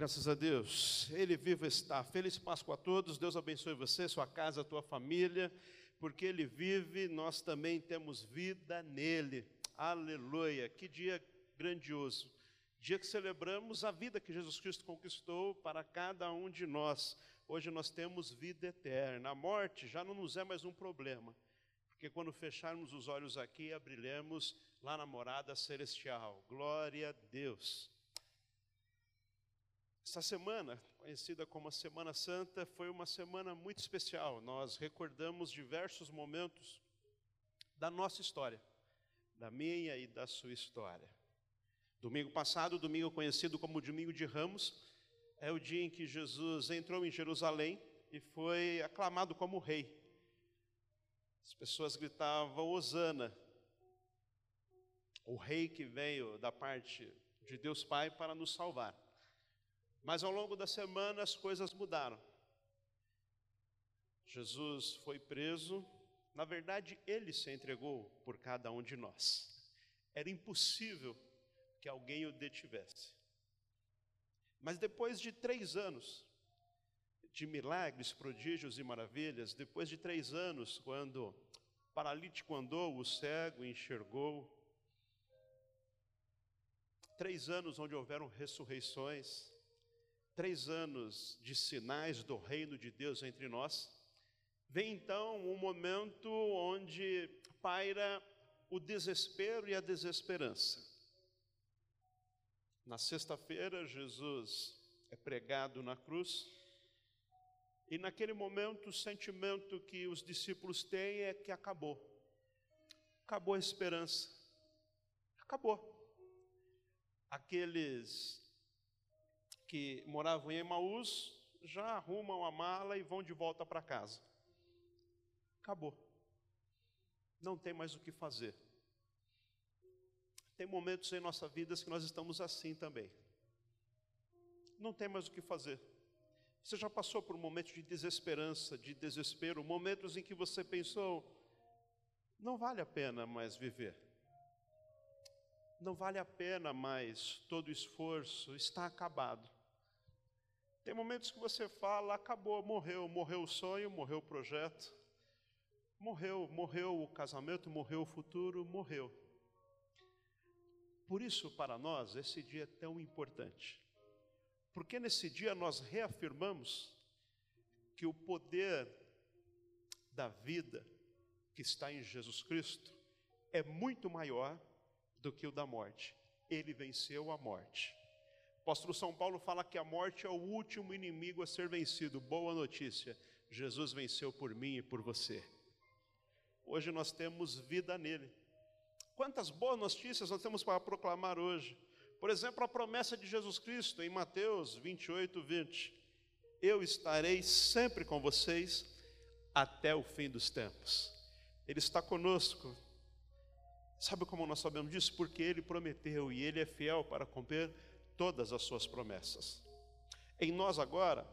Graças a Deus, Ele vivo está. Feliz Páscoa a todos, Deus abençoe você, sua casa, tua família, porque Ele vive, nós também temos vida nele. Aleluia, que dia grandioso. Dia que celebramos a vida que Jesus Cristo conquistou para cada um de nós. Hoje nós temos vida eterna. A morte já não nos é mais um problema, porque quando fecharmos os olhos aqui, abriremos lá na morada celestial. Glória a Deus. Essa semana, conhecida como a Semana Santa, foi uma semana muito especial. Nós recordamos diversos momentos da nossa história, da minha e da sua história. Domingo passado, domingo conhecido como Domingo de Ramos, é o dia em que Jesus entrou em Jerusalém e foi aclamado como rei. As pessoas gritavam: Hosana, o rei que veio da parte de Deus Pai para nos salvar. Mas ao longo da semana as coisas mudaram. Jesus foi preso, na verdade, ele se entregou por cada um de nós. Era impossível que alguém o detivesse. Mas depois de três anos de milagres, prodígios e maravilhas, depois de três anos, quando o paralítico andou, o cego enxergou, três anos onde houveram ressurreições, três anos de sinais do reino de Deus entre nós, vem então um momento onde paira o desespero e a desesperança. Na sexta-feira, Jesus é pregado na cruz, e naquele momento o sentimento que os discípulos têm é que acabou, acabou a esperança, acabou. Aqueles que moravam em Emaús já arrumam a mala e vão de volta para casa. Acabou. Não tem mais o que fazer. Tem momentos em nossa vida que nós estamos assim também. Não tem mais o que fazer. Você já passou por momentos de desesperança, de desespero, momentos em que você pensou, não vale a pena mais viver. Não vale a pena mais todo o esforço, está acabado. Tem momentos que você fala, acabou, morreu, morreu o sonho, morreu o projeto, morreu, morreu o casamento, morreu o futuro, morreu. Por isso, para nós, esse dia é tão importante. Porque nesse dia nós reafirmamos que o poder da vida que está em Jesus Cristo é muito maior do que o da morte. Ele venceu a morte apóstolo São Paulo fala que a morte é o último inimigo a ser vencido. Boa notícia, Jesus venceu por mim e por você. Hoje nós temos vida nele. Quantas boas notícias nós temos para proclamar hoje? Por exemplo, a promessa de Jesus Cristo em Mateus 28, 20: Eu estarei sempre com vocês até o fim dos tempos. Ele está conosco. Sabe como nós sabemos disso? Porque ele prometeu e ele é fiel para cumprir todas as suas promessas. Em nós agora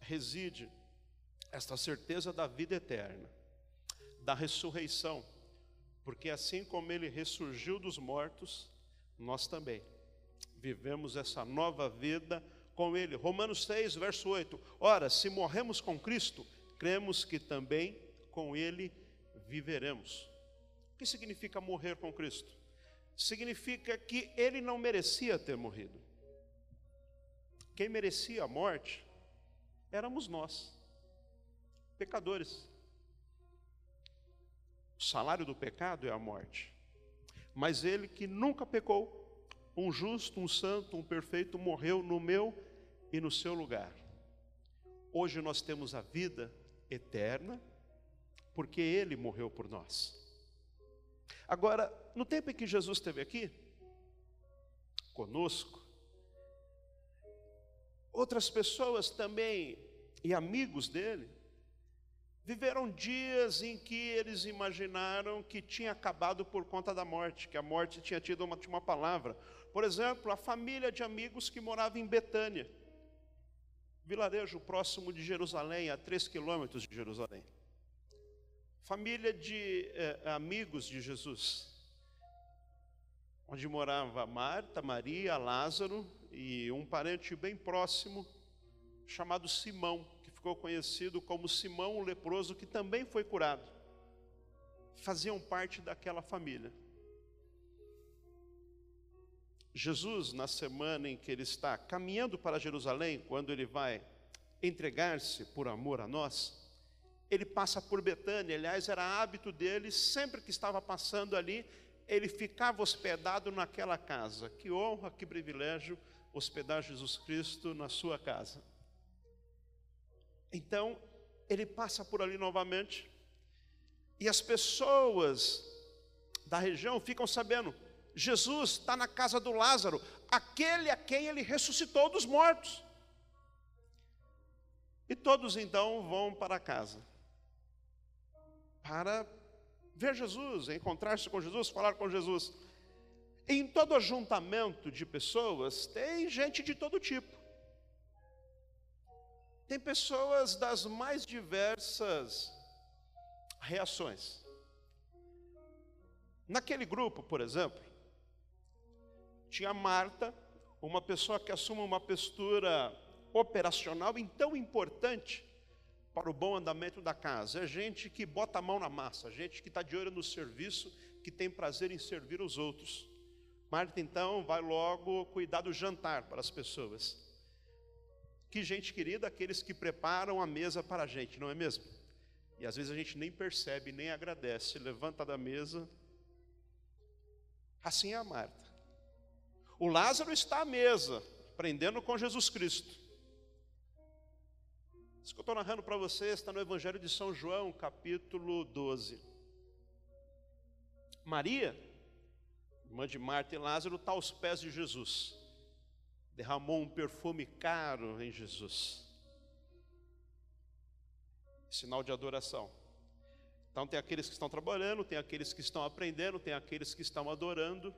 reside esta certeza da vida eterna, da ressurreição, porque assim como ele ressurgiu dos mortos, nós também vivemos essa nova vida com ele. Romanos 6, verso 8. Ora, se morremos com Cristo, cremos que também com ele viveremos. O que significa morrer com Cristo? Significa que ele não merecia ter morrido. Quem merecia a morte éramos nós, pecadores. O salário do pecado é a morte. Mas ele que nunca pecou, um justo, um santo, um perfeito, morreu no meu e no seu lugar. Hoje nós temos a vida eterna, porque ele morreu por nós. Agora, no tempo em que Jesus esteve aqui, conosco, Outras pessoas também, e amigos dele, viveram dias em que eles imaginaram que tinha acabado por conta da morte, que a morte tinha tido uma última palavra. Por exemplo, a família de amigos que morava em Betânia, vilarejo próximo de Jerusalém, a três quilômetros de Jerusalém. Família de eh, amigos de Jesus, onde morava Marta, Maria, Lázaro e um parente bem próximo chamado Simão, que ficou conhecido como Simão o leproso, que também foi curado. Faziam parte daquela família. Jesus, na semana em que ele está caminhando para Jerusalém, quando ele vai entregar-se por amor a nós, ele passa por Betânia. Aliás, era hábito dele, sempre que estava passando ali, ele ficava hospedado naquela casa. Que honra, que privilégio hospedar Jesus Cristo na sua casa. Então, ele passa por ali novamente, e as pessoas da região ficam sabendo: Jesus está na casa do Lázaro, aquele a quem ele ressuscitou dos mortos. E todos então vão para casa, para ver Jesus, encontrar-se com Jesus, falar com Jesus. Em todo ajuntamento de pessoas, tem gente de todo tipo. Tem pessoas das mais diversas reações. Naquele grupo, por exemplo, tinha Marta, uma pessoa que assume uma postura operacional e tão importante para o bom andamento da casa. É gente que bota a mão na massa, gente que está de olho no serviço, que tem prazer em servir os outros. Marta, então, vai logo cuidar do jantar para as pessoas. Que gente querida, aqueles que preparam a mesa para a gente, não é mesmo? E às vezes a gente nem percebe, nem agradece, levanta da mesa. Assim é a Marta. O Lázaro está à mesa, aprendendo com Jesus Cristo. Isso que eu estou narrando para vocês está no Evangelho de São João, capítulo 12. Maria, irmã de Marta e Lázaro, está aos pés de Jesus derramou um perfume caro em Jesus. Sinal de adoração. Então, tem aqueles que estão trabalhando, tem aqueles que estão aprendendo, tem aqueles que estão adorando.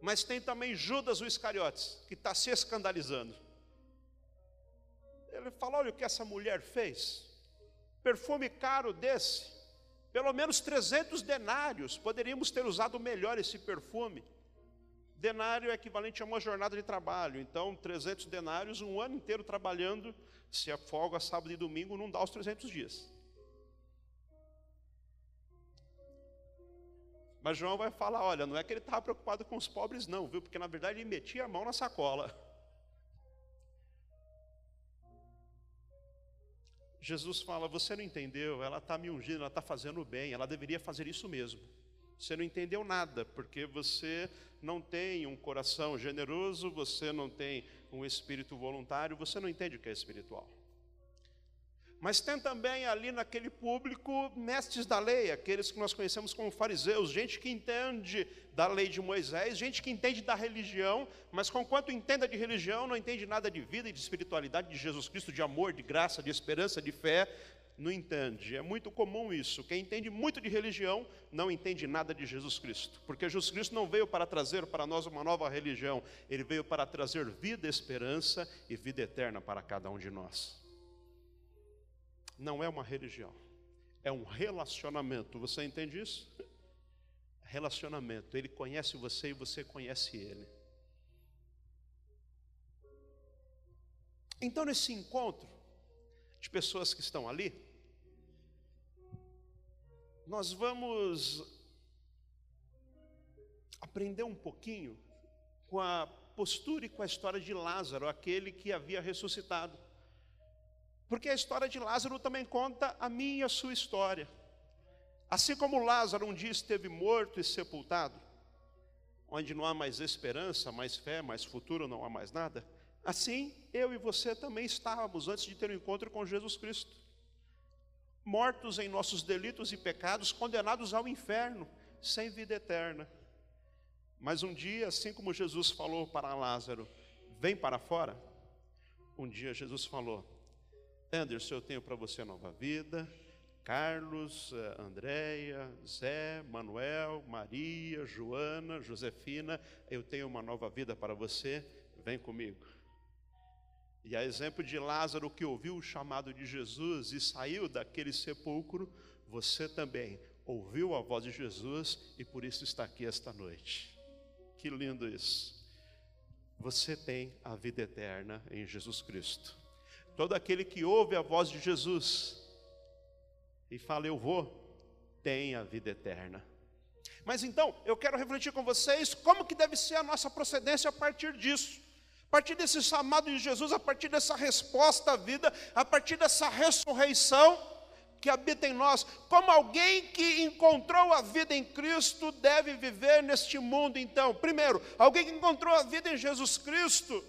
Mas tem também Judas o Iscariotes, que está se escandalizando. Ele fala: olha o que essa mulher fez. Perfume caro desse, pelo menos 300 denários, poderíamos ter usado melhor esse perfume. Denário é equivalente a uma jornada de trabalho. Então, 300 denários, um ano inteiro trabalhando, se é folga sábado e domingo, não dá os 300 dias. Mas João vai falar: olha, não é que ele estava preocupado com os pobres, não, viu? Porque na verdade ele metia a mão na sacola. Jesus fala: você não entendeu, ela está me ungindo, ela está fazendo bem, ela deveria fazer isso mesmo. Você não entendeu nada, porque você não tem um coração generoso, você não tem um espírito voluntário, você não entende o que é espiritual. Mas tem também ali naquele público mestres da lei, aqueles que nós conhecemos como fariseus, gente que entende da lei de Moisés, gente que entende da religião, mas conquanto entenda de religião, não entende nada de vida e de espiritualidade de Jesus Cristo, de amor, de graça, de esperança, de fé, não entende. É muito comum isso. Quem entende muito de religião não entende nada de Jesus Cristo, porque Jesus Cristo não veio para trazer para nós uma nova religião, ele veio para trazer vida, esperança e vida eterna para cada um de nós. Não é uma religião, é um relacionamento. Você entende isso? Relacionamento. Ele conhece você e você conhece ele. Então, nesse encontro de pessoas que estão ali, nós vamos aprender um pouquinho com a postura e com a história de Lázaro, aquele que havia ressuscitado. Porque a história de Lázaro também conta a minha e a sua história. Assim como Lázaro um dia esteve morto e sepultado, onde não há mais esperança, mais fé, mais futuro, não há mais nada, assim eu e você também estávamos antes de ter um encontro com Jesus Cristo mortos em nossos delitos e pecados, condenados ao inferno, sem vida eterna. Mas um dia, assim como Jesus falou para Lázaro, vem para fora, um dia Jesus falou, Anderson, eu tenho para você nova vida, Carlos, eh, Andréia, Zé, Manuel, Maria, Joana, Josefina, eu tenho uma nova vida para você, vem comigo. E a exemplo de Lázaro que ouviu o chamado de Jesus e saiu daquele sepulcro, você também ouviu a voz de Jesus e por isso está aqui esta noite. Que lindo isso. Você tem a vida eterna em Jesus Cristo. Todo aquele que ouve a voz de Jesus e fala, Eu vou, tem a vida eterna. Mas então, eu quero refletir com vocês como que deve ser a nossa procedência a partir disso. A partir desse chamado de Jesus, a partir dessa resposta à vida, a partir dessa ressurreição que habita em nós, como alguém que encontrou a vida em Cristo deve viver neste mundo, então. Primeiro, alguém que encontrou a vida em Jesus Cristo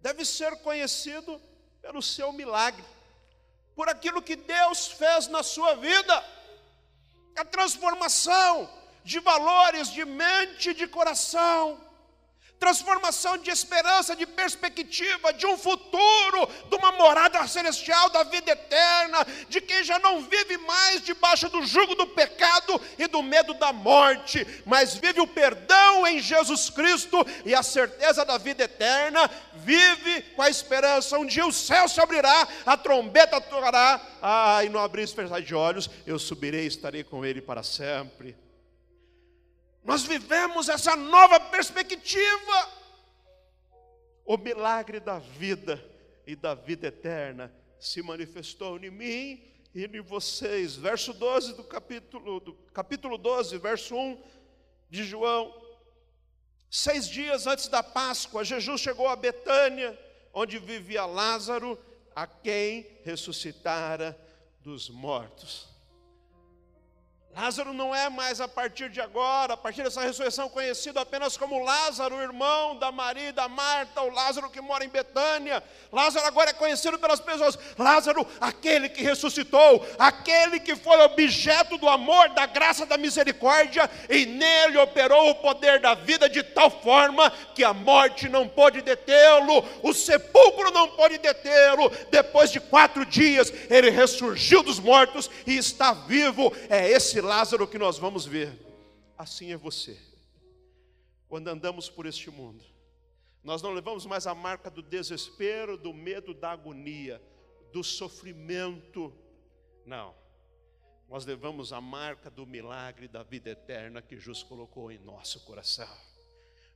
deve ser conhecido pelo seu milagre, por aquilo que Deus fez na sua vida, a transformação de valores, de mente, de coração transformação de esperança, de perspectiva, de um futuro, de uma morada celestial, da vida eterna, de quem já não vive mais debaixo do jugo do pecado e do medo da morte, mas vive o perdão em Jesus Cristo e a certeza da vida eterna, vive com a esperança. Um dia o céu se abrirá, a trombeta tocará, ah, e no abrir e de olhos, eu subirei e estarei com Ele para sempre. Nós vivemos essa nova perspectiva. O milagre da vida e da vida eterna se manifestou em mim e em vocês. Verso 12 do capítulo, do capítulo 12, verso 1 de João. Seis dias antes da Páscoa, Jesus chegou a Betânia, onde vivia Lázaro, a quem ressuscitara dos mortos. Lázaro não é mais a partir de agora, a partir dessa ressurreição, conhecido apenas como Lázaro, irmão da Maria e da Marta, o Lázaro que mora em Betânia. Lázaro agora é conhecido pelas pessoas. Lázaro, aquele que ressuscitou, aquele que foi objeto do amor, da graça, da misericórdia, e nele operou o poder da vida de tal forma que a morte não pôde detê-lo, o sepulcro não pôde detê-lo. Depois de quatro dias, ele ressurgiu dos mortos e está vivo. É esse Lázaro que nós vamos ver. Assim é você. Quando andamos por este mundo, nós não levamos mais a marca do desespero, do medo, da agonia, do sofrimento. Não. Nós levamos a marca do milagre da vida eterna que Jesus colocou em nosso coração.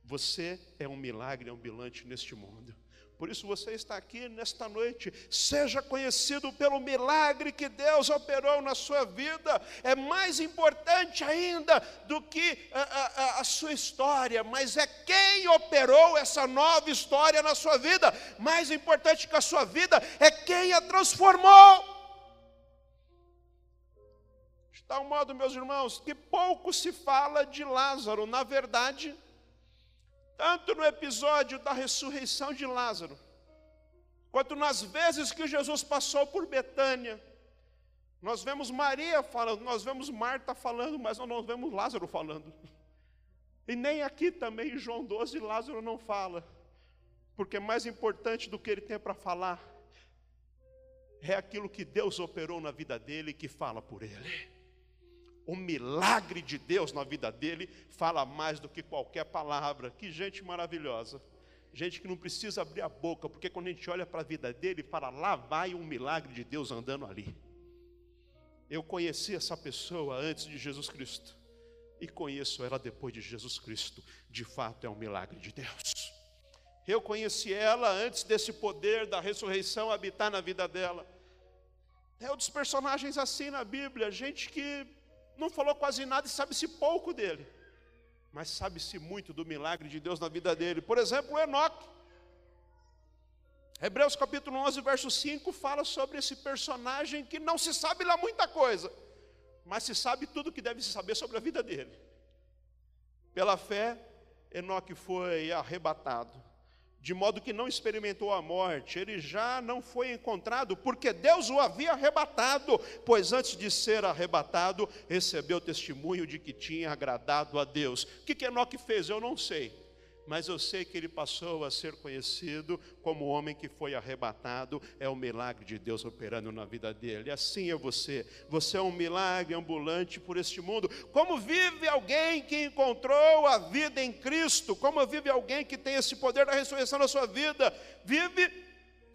Você é um milagre ambulante neste mundo. Por isso você está aqui nesta noite. Seja conhecido pelo milagre que Deus operou na sua vida. É mais importante ainda do que a, a, a, sua história, mas é quem operou essa nova história na sua vida. Mais importante que a sua vida é quem a transformou. De tal modo, meus irmãos, que pouco se fala de Lázaro. Na verdade, tanto no episódio da ressurreição de Lázaro, quanto nas vezes que Jesus passou por Betânia. Nós vemos Maria falando, nós vemos Marta falando, mas nós não vemos Lázaro falando. E nem aqui também em João 12 Lázaro não fala, porque mais importante do que ele tem para falar é aquilo que Deus operou na vida dele que fala por ele o milagre de Deus na vida dele fala mais do que qualquer palavra. Que gente maravilhosa. Gente que não precisa abrir a boca, porque quando a gente olha para a vida dele, fala: lá vai um milagre de Deus andando ali. Eu conheci essa pessoa antes de Jesus Cristo, e conheço ela depois de Jesus Cristo. De fato, é um milagre de Deus. Eu conheci ela antes desse poder da ressurreição habitar na vida dela. É dos personagens assim na Bíblia, gente que não falou quase nada e sabe-se pouco dele. Mas sabe-se muito do milagre de Deus na vida dele. Por exemplo, Enoque. Hebreus capítulo 11, verso 5 fala sobre esse personagem que não se sabe lá muita coisa, mas se sabe tudo que deve se saber sobre a vida dele. Pela fé, Enoque foi arrebatado de modo que não experimentou a morte, ele já não foi encontrado, porque Deus o havia arrebatado, pois antes de ser arrebatado, recebeu testemunho de que tinha agradado a Deus. O que, que Enoque fez? Eu não sei mas eu sei que ele passou a ser conhecido como o homem que foi arrebatado, é o milagre de Deus operando na vida dele. Assim é você, você é um milagre ambulante por este mundo. Como vive alguém que encontrou a vida em Cristo? Como vive alguém que tem esse poder da ressurreição na sua vida? Vive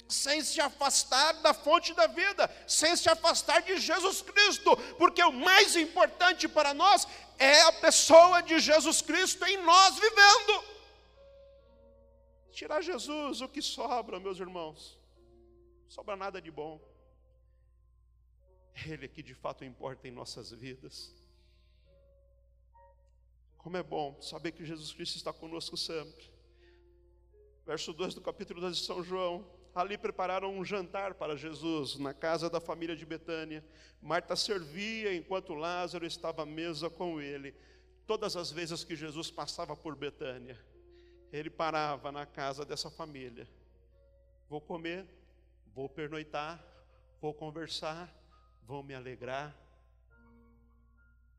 sem se afastar da fonte da vida, sem se afastar de Jesus Cristo, porque o mais importante para nós é a pessoa de Jesus Cristo em nós vivendo. Tirar Jesus, o que sobra, meus irmãos? Sobra nada de bom. Ele é que de fato importa em nossas vidas. Como é bom saber que Jesus Cristo está conosco sempre. Verso 2 do capítulo 2 de São João. Ali prepararam um jantar para Jesus na casa da família de Betânia. Marta servia enquanto Lázaro estava à mesa com ele. Todas as vezes que Jesus passava por Betânia, ele parava na casa dessa família. Vou comer, vou pernoitar, vou conversar, vou me alegrar.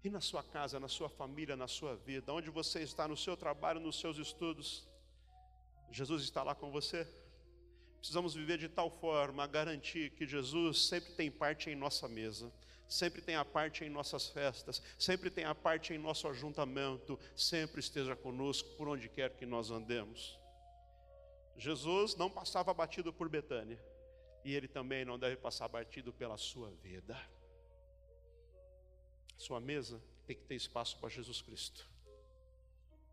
E na sua casa, na sua família, na sua vida, onde você está, no seu trabalho, nos seus estudos, Jesus está lá com você? Precisamos viver de tal forma a garantir que Jesus sempre tem parte em nossa mesa, sempre tem a parte em nossas festas, sempre tem a parte em nosso ajuntamento, sempre esteja conosco por onde quer que nós andemos. Jesus não passava batido por Betânia, e ele também não deve passar batido pela sua vida. Sua mesa tem que ter espaço para Jesus Cristo.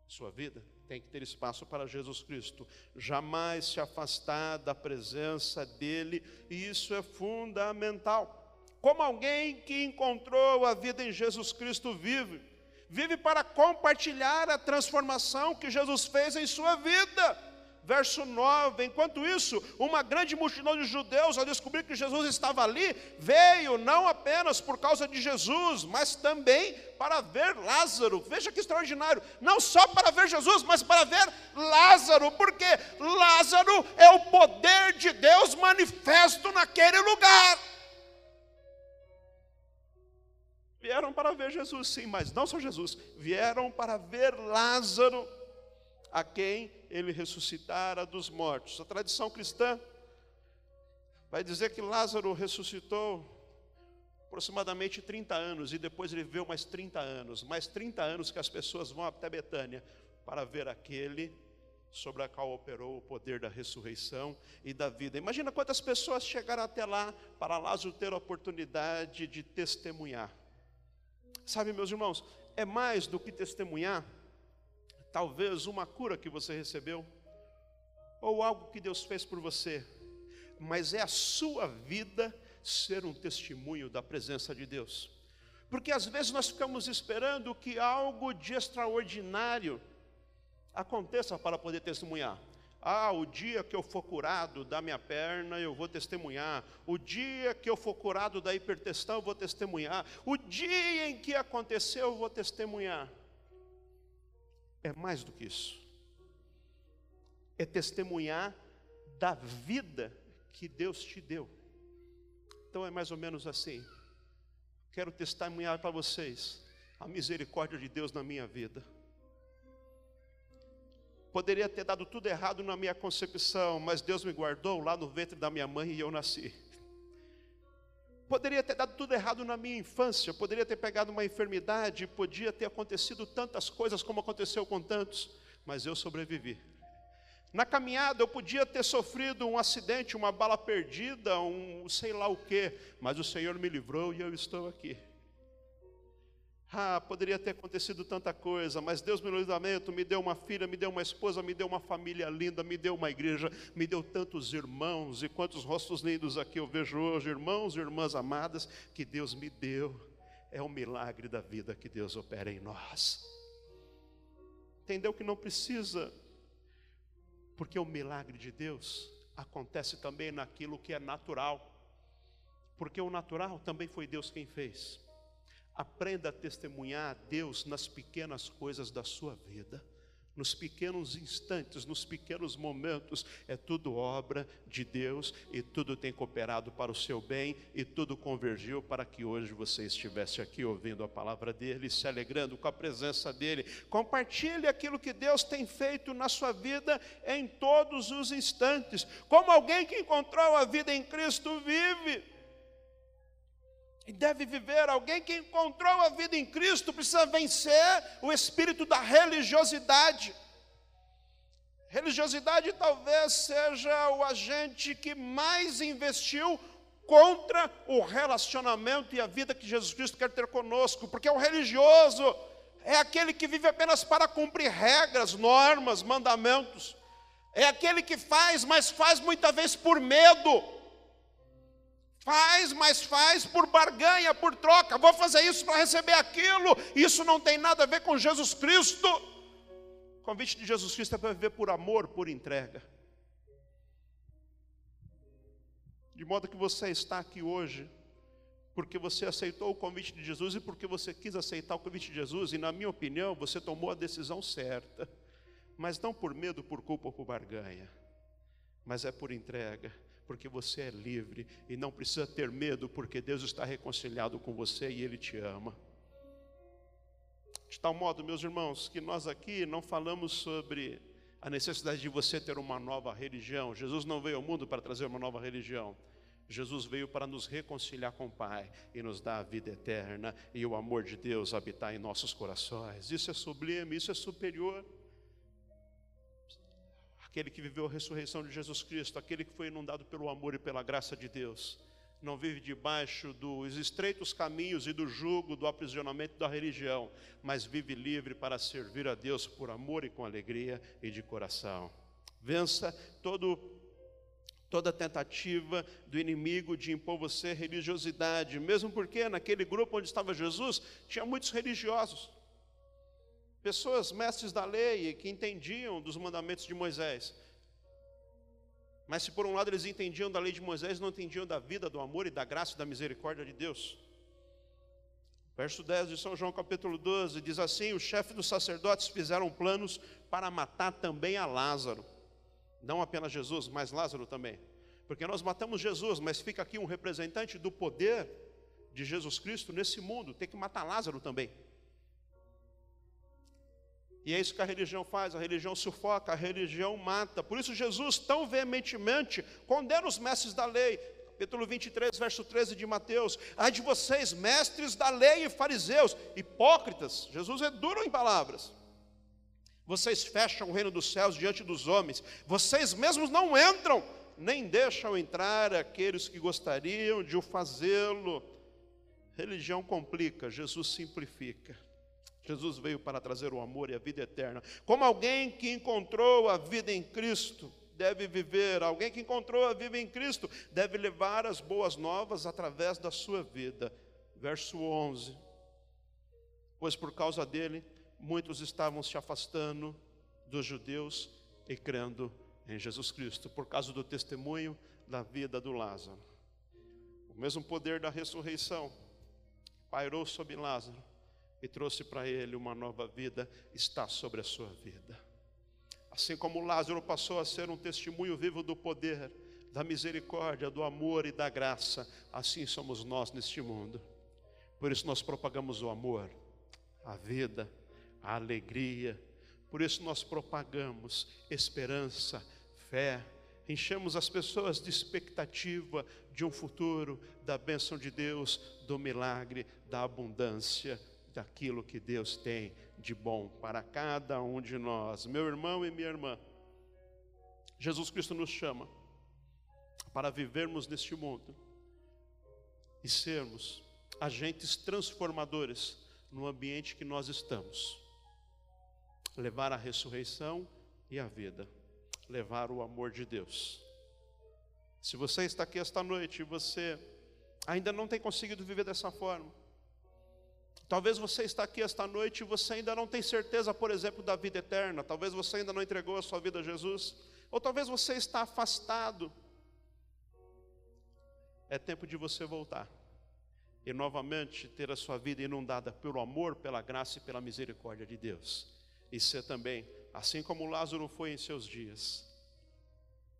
Sua vida tem que ter espaço para Jesus Cristo. Jamais se afastar da presença dele, e isso é fundamental. Como alguém que encontrou a vida em Jesus Cristo vive, vive para compartilhar a transformação que Jesus fez em sua vida verso 9: Enquanto isso, uma grande multidão de judeus, ao descobrir que Jesus estava ali, veio não apenas por causa de Jesus, mas também para ver Lázaro. Veja que extraordinário! Não só para ver Jesus, mas para ver Lázaro, porque Lázaro é o poder de Deus manifesto naquele lugar. Vieram para ver Jesus, sim, mas não só Jesus, vieram para ver Lázaro a quem ele ressuscitara dos mortos. A tradição cristã vai dizer que Lázaro ressuscitou aproximadamente 30 anos e depois ele viveu mais 30 anos, mais 30 anos que as pessoas vão até Betânia para ver aquele sobre a qual operou o poder da ressurreição e da vida. Imagina quantas pessoas chegaram até lá para Lázaro ter a oportunidade de testemunhar. Sabe, meus irmãos, é mais do que testemunhar talvez uma cura que você recebeu, ou algo que Deus fez por você, mas é a sua vida ser um testemunho da presença de Deus. Porque às vezes nós ficamos esperando que algo de extraordinário aconteça para poder testemunhar. Ah, o dia que eu for curado da minha perna, eu vou testemunhar. O dia que eu for curado da hipertestão, eu vou testemunhar. O dia em que aconteceu, eu vou testemunhar é mais do que isso. É testemunhar da vida que Deus te deu. Então é mais ou menos assim. Quero testemunhar para vocês a misericórdia de Deus na minha vida. Poderia ter dado tudo errado na minha concepção, mas Deus me guardou lá no ventre da minha mãe e eu nasci. Poderia ter dado tudo errado na minha infância, poderia ter pegado uma enfermidade, podia ter acontecido tantas coisas como aconteceu com tantos, mas eu sobrevivi. Na caminhada eu podia ter sofrido um acidente, uma bala perdida, um sei lá o quê, mas o Senhor me livrou e eu estou aqui. Ah, poderia ter acontecido tanta coisa, mas Deus me deu livramento, me deu uma filha, me deu uma esposa, me deu uma família linda, me deu uma igreja, me deu tantos irmãos, e quantos rostos lindos aqui eu vejo hoje, irmãos e irmãs amadas, que Deus me deu. É o milagre da vida que Deus opera em nós. Entendeu que não precisa, porque o milagre de Deus acontece também naquilo que é natural, porque o natural também foi Deus quem fez. Aprenda a testemunhar a Deus nas pequenas coisas da sua vida, nos pequenos instantes, nos pequenos momentos. É tudo obra de Deus e tudo tem cooperado para o seu bem e tudo convergiu para que hoje você estivesse aqui ouvindo a palavra dele, se alegrando com a presença dele. Compartilhe aquilo que Deus tem feito na sua vida em todos os instantes. Como alguém que encontrou a vida em Cristo vive e deve viver. Alguém que encontrou a vida em Cristo precisa vencer o espírito da religiosidade. Religiosidade talvez seja o agente que mais investiu contra o relacionamento e a vida que Jesus Cristo quer ter conosco, porque o religioso é aquele que vive apenas para cumprir regras, normas, mandamentos. É aquele que faz, mas faz muitas vezes por medo. Faz, mas faz por barganha, por troca. Vou fazer isso para receber aquilo. Isso não tem nada a ver com Jesus Cristo. O convite de Jesus Cristo é para viver por amor, por entrega. De modo que você está aqui hoje, porque você aceitou o convite de Jesus e porque você quis aceitar o convite de Jesus, e na minha opinião, você tomou a decisão certa mas não por medo, por culpa ou por barganha, mas é por entrega, porque você é livre e não precisa ter medo, porque Deus está reconciliado com você e Ele te ama. De tal modo, meus irmãos, que nós aqui não falamos sobre a necessidade de você ter uma nova religião. Jesus não veio ao mundo para trazer uma nova religião. Jesus veio para nos reconciliar com o Pai e nos dar a vida eterna e o amor de Deus habitar em nossos corações. Isso é sublime, isso é superior aquele que viveu a ressurreição de Jesus Cristo, aquele que foi inundado pelo amor e pela graça de Deus, não vive debaixo dos estreitos caminhos e do jugo do aprisionamento da religião, mas vive livre para servir a Deus por amor e com alegria e de coração. Vença todo toda tentativa do inimigo de impor você religiosidade, mesmo porque naquele grupo onde estava Jesus tinha muitos religiosos. Pessoas, mestres da lei, que entendiam dos mandamentos de Moisés. Mas se por um lado eles entendiam da lei de Moisés, não entendiam da vida, do amor e da graça e da misericórdia de Deus. Verso 10 de São João capítulo 12 diz assim: Os chefes dos sacerdotes fizeram planos para matar também a Lázaro. Não apenas Jesus, mas Lázaro também. Porque nós matamos Jesus, mas fica aqui um representante do poder de Jesus Cristo nesse mundo, tem que matar Lázaro também. E é isso que a religião faz, a religião sufoca, a religião mata. Por isso Jesus tão veementemente condena os mestres da lei. Capítulo 23, verso 13 de Mateus. Ai de vocês, mestres da lei e fariseus, hipócritas. Jesus é duro em palavras. Vocês fecham o reino dos céus diante dos homens. Vocês mesmos não entram, nem deixam entrar aqueles que gostariam de o fazê-lo. Religião complica, Jesus simplifica. Jesus veio para trazer o amor e a vida eterna. Como alguém que encontrou a vida em Cristo deve viver, alguém que encontrou a vida em Cristo deve levar as boas novas através da sua vida. Verso 11. Pois por causa dele, muitos estavam se afastando dos judeus e crendo em Jesus Cristo, por causa do testemunho da vida do Lázaro. O mesmo poder da ressurreição pairou sobre Lázaro e trouxe para ele uma nova vida, está sobre a sua vida. Assim como Lázaro passou a ser um testemunho vivo do poder, da misericórdia, do amor e da graça, assim somos nós neste mundo. Por isso nós propagamos o amor, a vida, a alegria. Por isso nós propagamos esperança, fé, enchemos as pessoas de expectativa de um futuro, da bênção de Deus, do milagre, da abundância daquilo que Deus tem de bom para cada um de nós. Meu irmão e minha irmã, Jesus Cristo nos chama para vivermos neste mundo e sermos agentes transformadores no ambiente que nós estamos. Levar a ressurreição e a vida, levar o amor de Deus. Se você está aqui esta noite e você ainda não tem conseguido viver dessa forma, Talvez você está aqui esta noite e você ainda não tem certeza, por exemplo, da vida eterna. Talvez você ainda não entregou a sua vida a Jesus. Ou talvez você está afastado. É tempo de você voltar. E novamente ter a sua vida inundada pelo amor, pela graça e pela misericórdia de Deus. E ser também, assim como Lázaro foi em seus dias,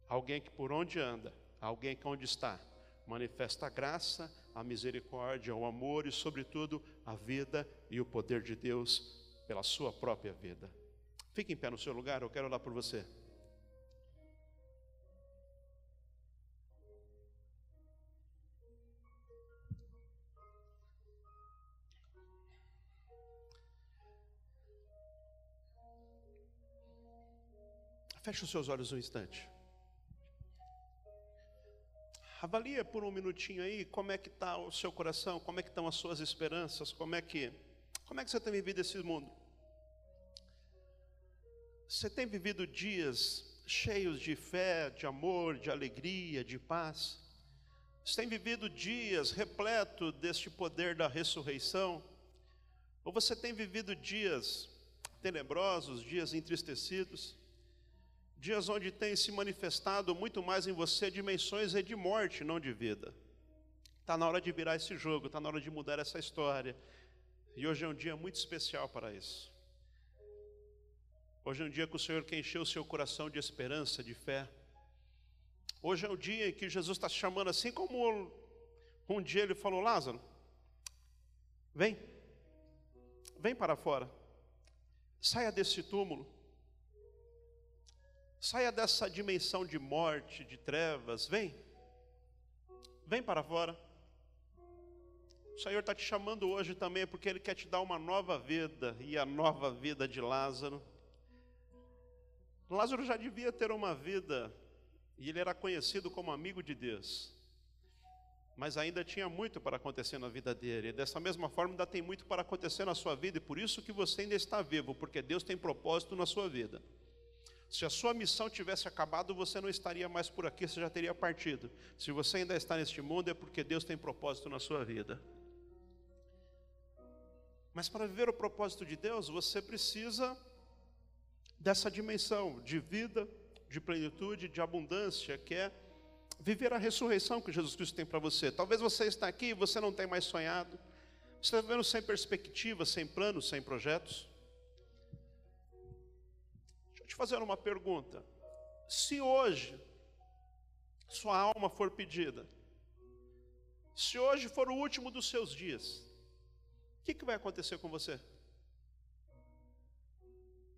alguém que por onde anda, alguém que onde está, manifesta a graça, a misericórdia, o amor e, sobretudo, a vida e o poder de Deus pela sua própria vida. Fique em pé no seu lugar, eu quero orar por você. Feche os seus olhos um instante. Avalia por um minutinho aí como é que está o seu coração, como é que estão as suas esperanças, como é que, como é que você tem vivido esse mundo. Você tem vivido dias cheios de fé, de amor, de alegria, de paz. Você tem vivido dias repleto deste poder da ressurreição? Ou você tem vivido dias tenebrosos, dias entristecidos? Dias onde tem se manifestado muito mais em você dimensões de morte, não de vida. Está na hora de virar esse jogo, está na hora de mudar essa história. E hoje é um dia muito especial para isso. Hoje é um dia que o Senhor quer encher o seu coração de esperança, de fé. Hoje é o dia em que Jesus está chamando, assim como um dia ele falou: Lázaro, vem, vem para fora, saia desse túmulo. Saia dessa dimensão de morte, de trevas, vem. Vem para fora. O Senhor está te chamando hoje também porque Ele quer te dar uma nova vida e a nova vida de Lázaro. Lázaro já devia ter uma vida e ele era conhecido como amigo de Deus. Mas ainda tinha muito para acontecer na vida dele. E dessa mesma forma, ainda tem muito para acontecer na sua vida, e por isso que você ainda está vivo, porque Deus tem propósito na sua vida. Se a sua missão tivesse acabado, você não estaria mais por aqui, você já teria partido. Se você ainda está neste mundo, é porque Deus tem propósito na sua vida. Mas para viver o propósito de Deus, você precisa dessa dimensão de vida, de plenitude, de abundância, que é viver a ressurreição que Jesus Cristo tem para você. Talvez você está aqui e você não tem mais sonhado, você está vivendo sem perspectiva, sem planos, sem projetos fazer uma pergunta. Se hoje sua alma for pedida, se hoje for o último dos seus dias, o que, que vai acontecer com você?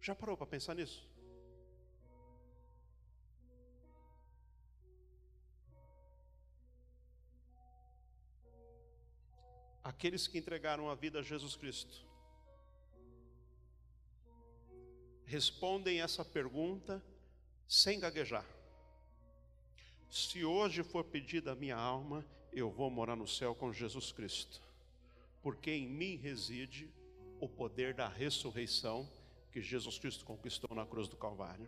Já parou para pensar nisso? Aqueles que entregaram a vida a Jesus Cristo respondem essa pergunta sem gaguejar. Se hoje for pedida a minha alma, eu vou morar no céu com Jesus Cristo, porque em mim reside o poder da ressurreição que Jesus Cristo conquistou na cruz do Calvário.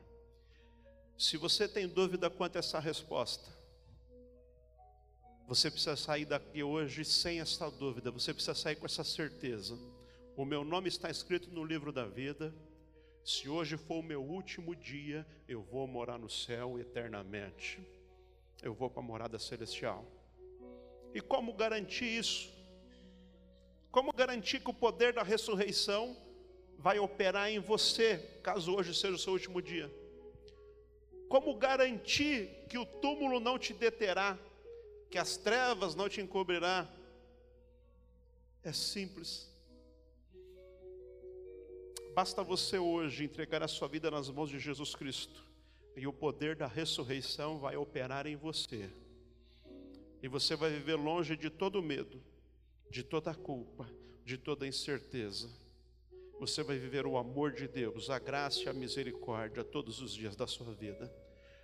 Se você tem dúvida quanto a essa resposta, você precisa sair daqui hoje sem essa dúvida, você precisa sair com essa certeza. O meu nome está escrito no livro da vida, se hoje for o meu último dia, eu vou morar no céu eternamente. Eu vou para a morada celestial. E como garantir isso? Como garantir que o poder da ressurreição vai operar em você, caso hoje seja o seu último dia? Como garantir que o túmulo não te deterá, que as trevas não te encobrirá? É simples. Basta você hoje entregar a sua vida nas mãos de Jesus Cristo, e o poder da ressurreição vai operar em você. E você vai viver longe de todo medo, de toda culpa, de toda incerteza. Você vai viver o amor de Deus, a graça e a misericórdia todos os dias da sua vida.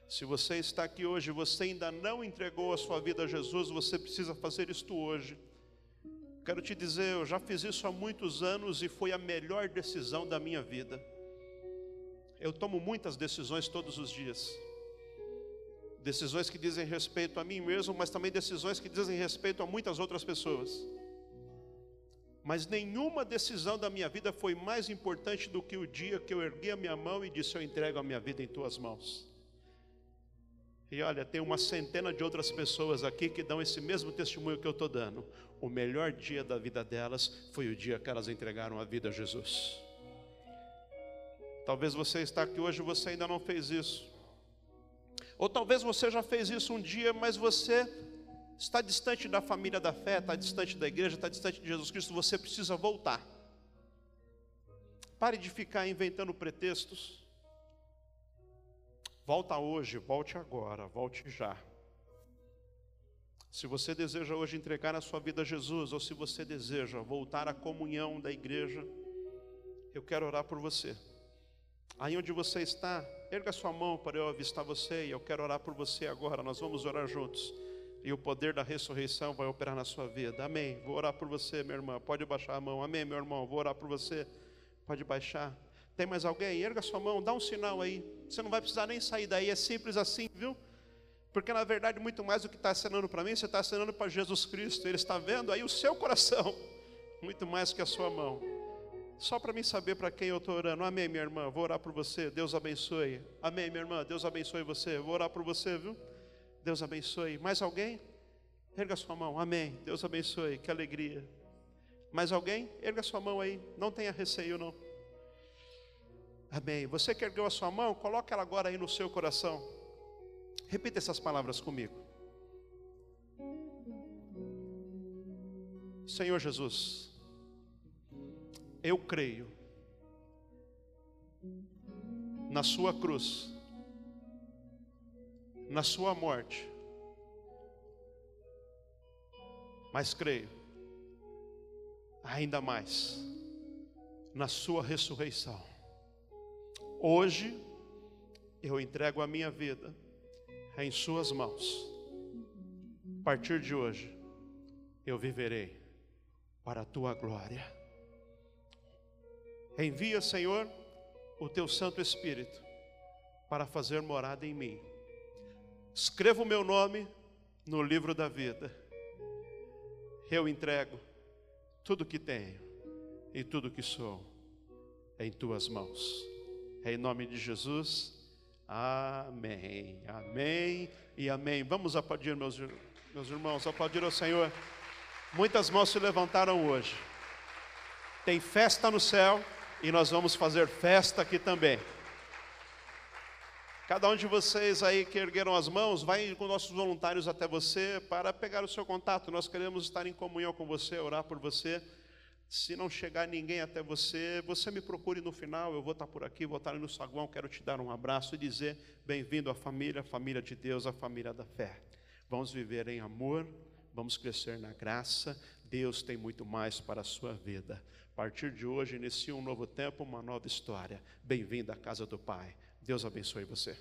Se você está aqui hoje você ainda não entregou a sua vida a Jesus, você precisa fazer isto hoje. Quero te dizer, eu já fiz isso há muitos anos e foi a melhor decisão da minha vida. Eu tomo muitas decisões todos os dias. Decisões que dizem respeito a mim mesmo, mas também decisões que dizem respeito a muitas outras pessoas. Mas nenhuma decisão da minha vida foi mais importante do que o dia que eu ergui a minha mão e disse: Eu entrego a minha vida em tuas mãos. E olha, tem uma centena de outras pessoas aqui que dão esse mesmo testemunho que eu estou dando. O melhor dia da vida delas foi o dia que elas entregaram a vida a Jesus. Talvez você está aqui hoje e você ainda não fez isso. Ou talvez você já fez isso um dia, mas você está distante da família da fé, está distante da igreja, está distante de Jesus Cristo, você precisa voltar. Pare de ficar inventando pretextos. Volta hoje, volte agora, volte já. Se você deseja hoje entregar a sua vida a Jesus, ou se você deseja voltar à comunhão da igreja, eu quero orar por você. Aí onde você está, erga sua mão para eu avistar você, e eu quero orar por você agora. Nós vamos orar juntos. E o poder da ressurreição vai operar na sua vida. Amém. Vou orar por você, minha irmã. Pode baixar a mão. Amém, meu irmão. Vou orar por você. Pode baixar. Tem mais alguém? Erga sua mão, dá um sinal aí. Você não vai precisar nem sair daí, é simples assim, viu? Porque na verdade, muito mais do que está acenando para mim, você está acenando para Jesus Cristo. Ele está vendo aí o seu coração, muito mais que a sua mão. Só para mim saber para quem eu estou orando. Amém, minha irmã. Vou orar por você. Deus abençoe. Amém, minha irmã. Deus abençoe você. Vou orar por você, viu? Deus abençoe. Mais alguém? Erga sua mão. Amém. Deus abençoe. Que alegria. Mais alguém? Erga sua mão aí. Não tenha receio, não. Amém. Você que ergueu a sua mão, coloque ela agora aí no seu coração. Repita essas palavras comigo. Senhor Jesus, eu creio na Sua cruz, na Sua morte, mas creio ainda mais na Sua ressurreição. Hoje eu entrego a minha vida em Suas mãos. A partir de hoje eu viverei para a Tua glória. Envia, Senhor, o Teu Santo Espírito para fazer morada em mim. Escreva o meu nome no livro da vida. Eu entrego tudo que tenho e tudo que sou em tuas mãos. Em nome de Jesus, amém, amém e amém. Vamos aplaudir, meus, meus irmãos, aplaudir ao Senhor. Muitas mãos se levantaram hoje. Tem festa no céu e nós vamos fazer festa aqui também. Cada um de vocês aí que ergueram as mãos, vai com nossos voluntários até você para pegar o seu contato. Nós queremos estar em comunhão com você, orar por você. Se não chegar ninguém até você, você me procure no final, eu vou estar por aqui, vou estar no saguão, quero te dar um abraço e dizer: bem-vindo à família, a família de Deus, a família da fé. Vamos viver em amor, vamos crescer na graça. Deus tem muito mais para a sua vida. A partir de hoje, inicia um novo tempo, uma nova história. Bem-vindo à casa do Pai. Deus abençoe você.